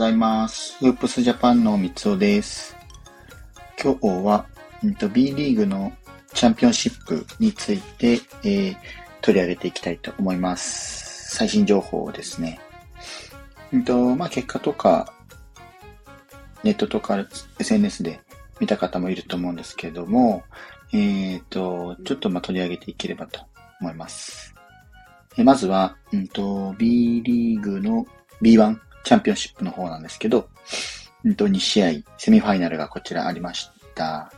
ざいます。フープスジャパンの三尾です。今日は、んと、B リーグのチャンピオンシップについて、えー、取り上げていきたいと思います。最新情報ですね。んと、まあ、結果とか、ネットとか SNS で見た方もいると思うんですけれども、えっ、ー、と、ちょっとま取り上げていければと思います。えまずは、うんと、B リーグの B1 チャンピオンシップの方なんですけど、うんと、2試合、セミファイナルがこちらありました。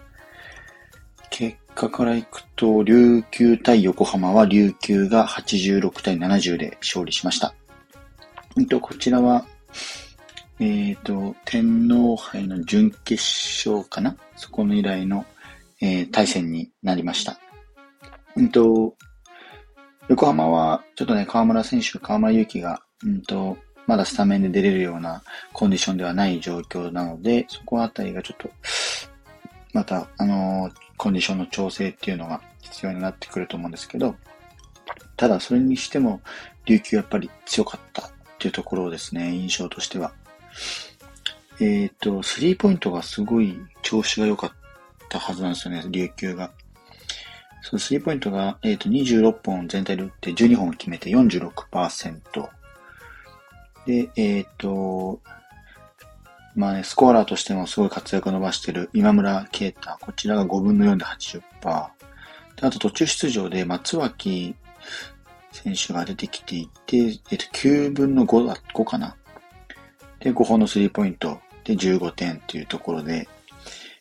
結果からいくと、琉球対横浜は琉球が86対70で勝利しました。うんと、こちらは、えっ、ー、と、天皇杯の準決勝かな？そこの以来の、えー、対戦になりました。うんと、横浜は、ちょっとね、河村選手、河村勇輝が、うんと、まだスタメンで出れるようなコンディションではない状況なので、そこあたりがちょっと、また、あのー、コンディションの調整っていうのが必要になってくると思うんですけど、ただそれにしても、琉球やっぱり強かったっていうところですね、印象としては。えっ、ー、と、スリーポイントがすごい調子が良かったはずなんですよね、琉球が。そのスリーポイントが、えっ、ー、と、26本全体で打って12本決めて46%。で、えっ、と、まあね、スコアラーとしてもすごい活躍を伸ばしている今村啓太。こちらが5分の4で80%。で、あと途中出場で松脇選手が出てきていて、えっ、と、9分の5だ、5かな。で、5本のスリーポイントで15点っていうところで、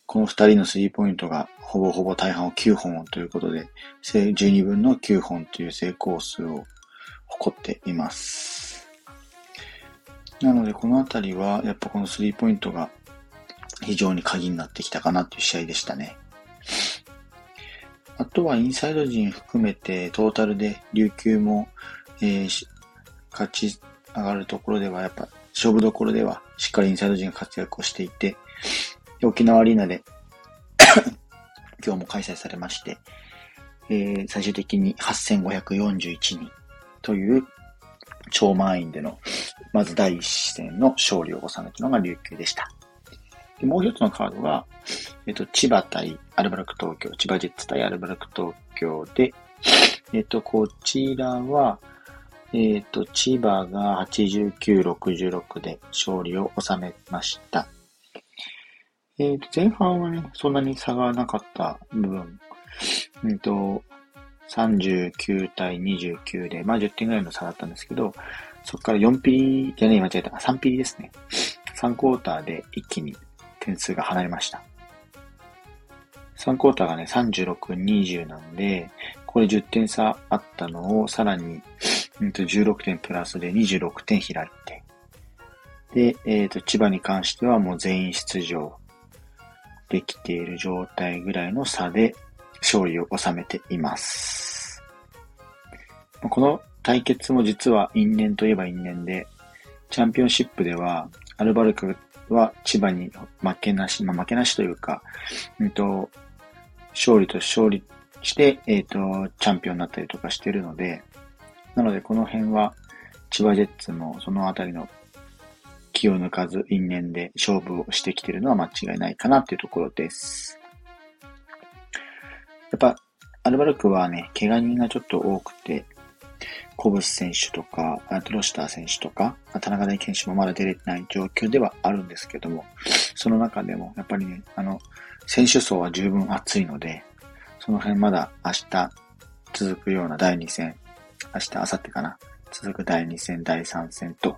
この2人のスリーポイントがほぼほぼ大半を9本ということで、12分の9本という成功数を誇っています。なので、このあたりは、やっぱこのスリーポイントが非常に鍵になってきたかなっていう試合でしたね。あとはインサイド陣含めてトータルで琉球も、えー、勝ち上がるところではやっぱ勝負どころではしっかりインサイド陣が活躍をしていて、沖縄アリーナで 今日も開催されまして、えー、最終的に8541人という超満員での、まず第一戦の勝利を収めたのが琉球でした。でもう一つのカードが、えっ、と、千葉対アルバルク東京、千葉ジェッツ対アルバルク東京で、えっ、と、こちらは、えっ、と、千葉が89、66で勝利を収めました。えっ、と、前半はね、そんなに差がなかった部分、えっ、と、39対29で、まあ10点ぐらいの差だったんですけど、そこから4ピリ、じゃねえ、間違えた。3ピリですね。3クォーターで一気に点数が離れました。3クォーターがね、36、20なんで、これ10点差あったのを、さらに、うんと16点プラスで26点開いて、で、えっ、ー、と、千葉に関してはもう全員出場。できている状態ぐらいの差で勝利を収めています。この対決も実は因縁といえば因縁で、チャンピオンシップでは、アルバルクは千葉に負けなし、まあ、負けなしというか、うんと、勝利と勝利して、えっ、ー、と、チャンピオンになったりとかしてるので、なのでこの辺は、千葉ジェッツもそのあたりの気を抜かず因縁で勝負をしてきてるのは間違いないかなっていうところです。やっぱ、アルバルクはね、怪我人がちょっと多くて、コブス選手とか、トロシター選手とか、田中大選手もまだ出れてない状況ではあるんですけども、その中でも、やっぱりね、あの、選手層は十分熱いので、その辺まだ明日続くような第2戦、明日、明後日かな、続く第2戦、第3戦と、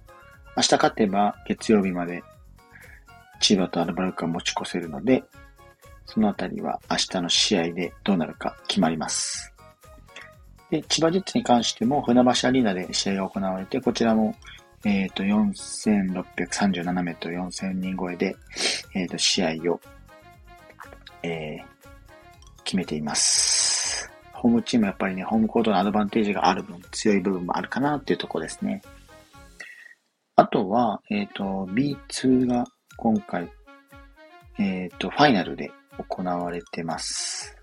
明日勝てば月曜日まで千葉とアルバルクが持ち越せるので、そのあたりは明日の試合でどうなるか決まります。で、千葉ジェッツに関しても船橋アリーナで試合が行われて、こちらも、えっ、ー、と、4637メートル4000人超えで、えっ、ー、と、試合を、えー、決めています。ホームチームやっぱりね、ホームコートのアドバンテージがある分、強い部分もあるかなっていうとこですね。あとは、えっ、ー、と、B2 が今回、えっ、ー、と、ファイナルで行われてます。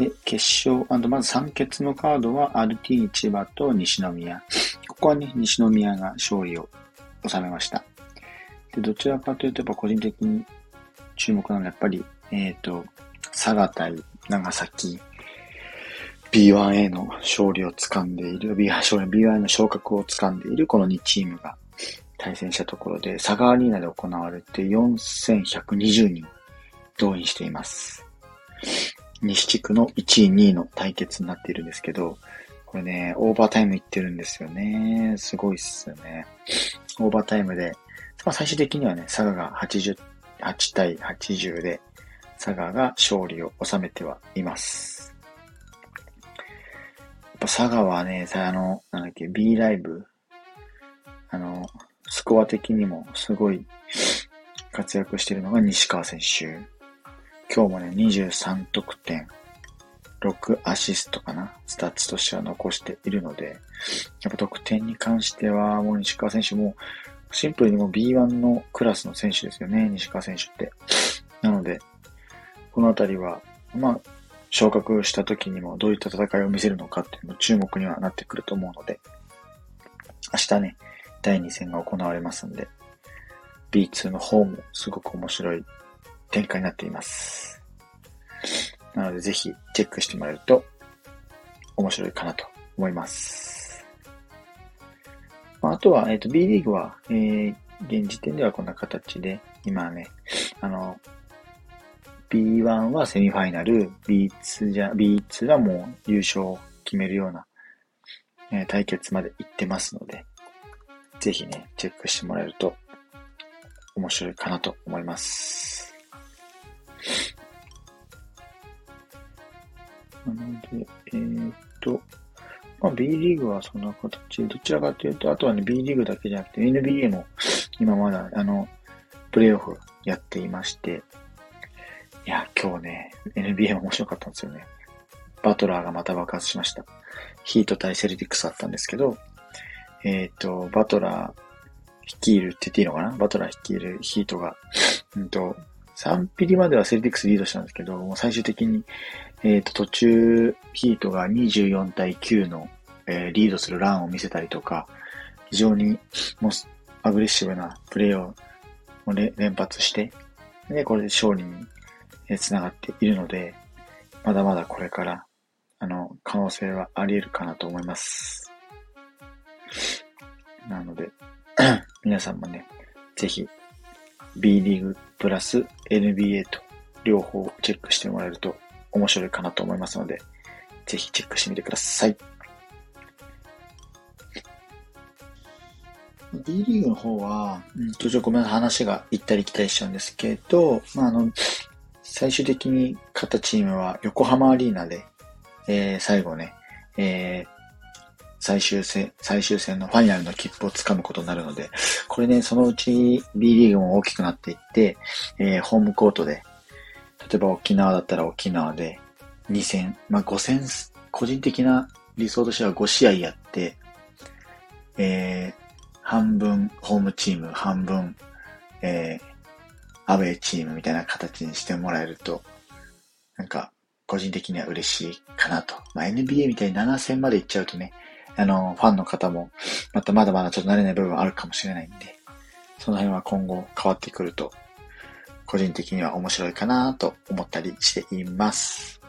で、決勝、まず3決のカードは RT 千葉と西宮。ここはね、西宮が勝利を収めました。で、どちらかというと、やっぱ個人的に注目なのは、やっぱり、えっ、ー、と、佐賀対長崎、B1A の勝利を掴んでいる、B1A の昇格を掴んでいるこの2チームが対戦したところで、佐賀アリーナで行われて4120人動員しています。西地区の1位、2位の対決になっているんですけど、これね、オーバータイムいってるんですよね。すごいっすよね。オーバータイムで、まあ、最終的にはね、佐賀が88対80で、佐賀が勝利を収めてはいます。やっぱ佐賀はね、さあの、なんだっけ、B ライブ、あの、スコア的にもすごい活躍してるのが西川選手。今日もね、23得点、6アシストかな、スタッツとしては残しているので、やっぱ得点に関しては、もう西川選手も、シンプルにも B1 のクラスの選手ですよね、西川選手って。なので、このあたりは、まあ、昇格した時にもどういった戦いを見せるのかっていうの注目にはなってくると思うので、明日ね、第2戦が行われますんで、B2 の方もすごく面白い展開になっています。なのでぜひチェックしてもらえると面白いかなと思います。まあ、あとは、えっ、ー、と、B リーグは、えー、現時点ではこんな形で、今ね、あの、B1 はセミファイナル、B2 じゃ、B2 はもう優勝を決めるような、えー、対決まで行ってますので、ぜひね、チェックしてもらえると面白いかなと思います。なので、えー、っと、まあ、B リーグはそんな形で、どちらかというと、あとはね、B リーグだけじゃなくて NBA も今まだ、あの、プレイオフやっていまして、いや、今日ね、NBA も面白かったんですよね。バトラーがまた爆発しました。ヒート対セルティックスだったんですけど、えっ、ー、と、バトラー率いるって言っていいのかな？バトラー率いるヒートが、うんと、3ピリまではセルティックスリードしたんですけど、もう最終的に、えっ、ー、と、途中、ヒートが24対9の、えー、リードするランを見せたりとか、非常にもうアグレッシブなプレーを連発して、で、これで勝利に繋がっているので、まだまだこれから、あの、可能性はあり得るかなと思います。なので、皆さんもね、ぜひ B リーグプラス NBA と両方チェックしてもらえると面白いかなと思いますので、ぜひチェックしてみてください。B リーグの方は、うん、ちょっとごめんな、話が行ったり来たりしちゃうんですけど、まあ、あの、最終的に勝ったチームは横浜アリーナで、えー、最後ね、えー、最終戦、最終戦のファイナルの切符をつかむことになるので、これね、そのうち B リーグも大きくなっていって、えー、ホームコートで、例えば沖縄だったら沖縄で2戦、まあ5戦、個人的な理想としては5試合やって、えー、半分ホームチーム、半分、えー、アウェイチームみたいな形にしてもらえると、なんか、個人的には嬉しいかなと。まあ、NBA みたいに7戦まで行っちゃうとね、あの、ファンの方も、またまだまだちょっと慣れない部分あるかもしれないんで、その辺は今後変わってくると、個人的には面白いかなと思ったりしています。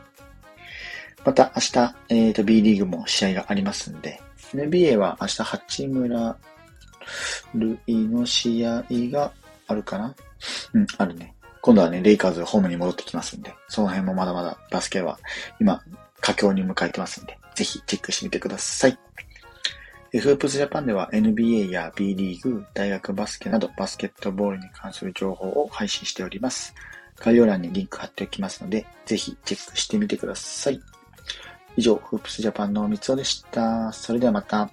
また明日、えっ、ー、と、B リーグも試合がありますんで、NBA は明日八村塁の試合があるかな？うん、あるね。今度はね、レイカーズホームに戻ってきますんで、その辺もまだまだバスケは今、佳境に迎えてますんで、ぜひチェックしてみてください。フープスジャパンでは NBA や B リーグ、大学バスケなどバスケットボールに関する情報を配信しております。概要欄にリンク貼っておきますので、ぜひチェックしてみてください。以上、フープスジャパンの三つおでした。それではまた。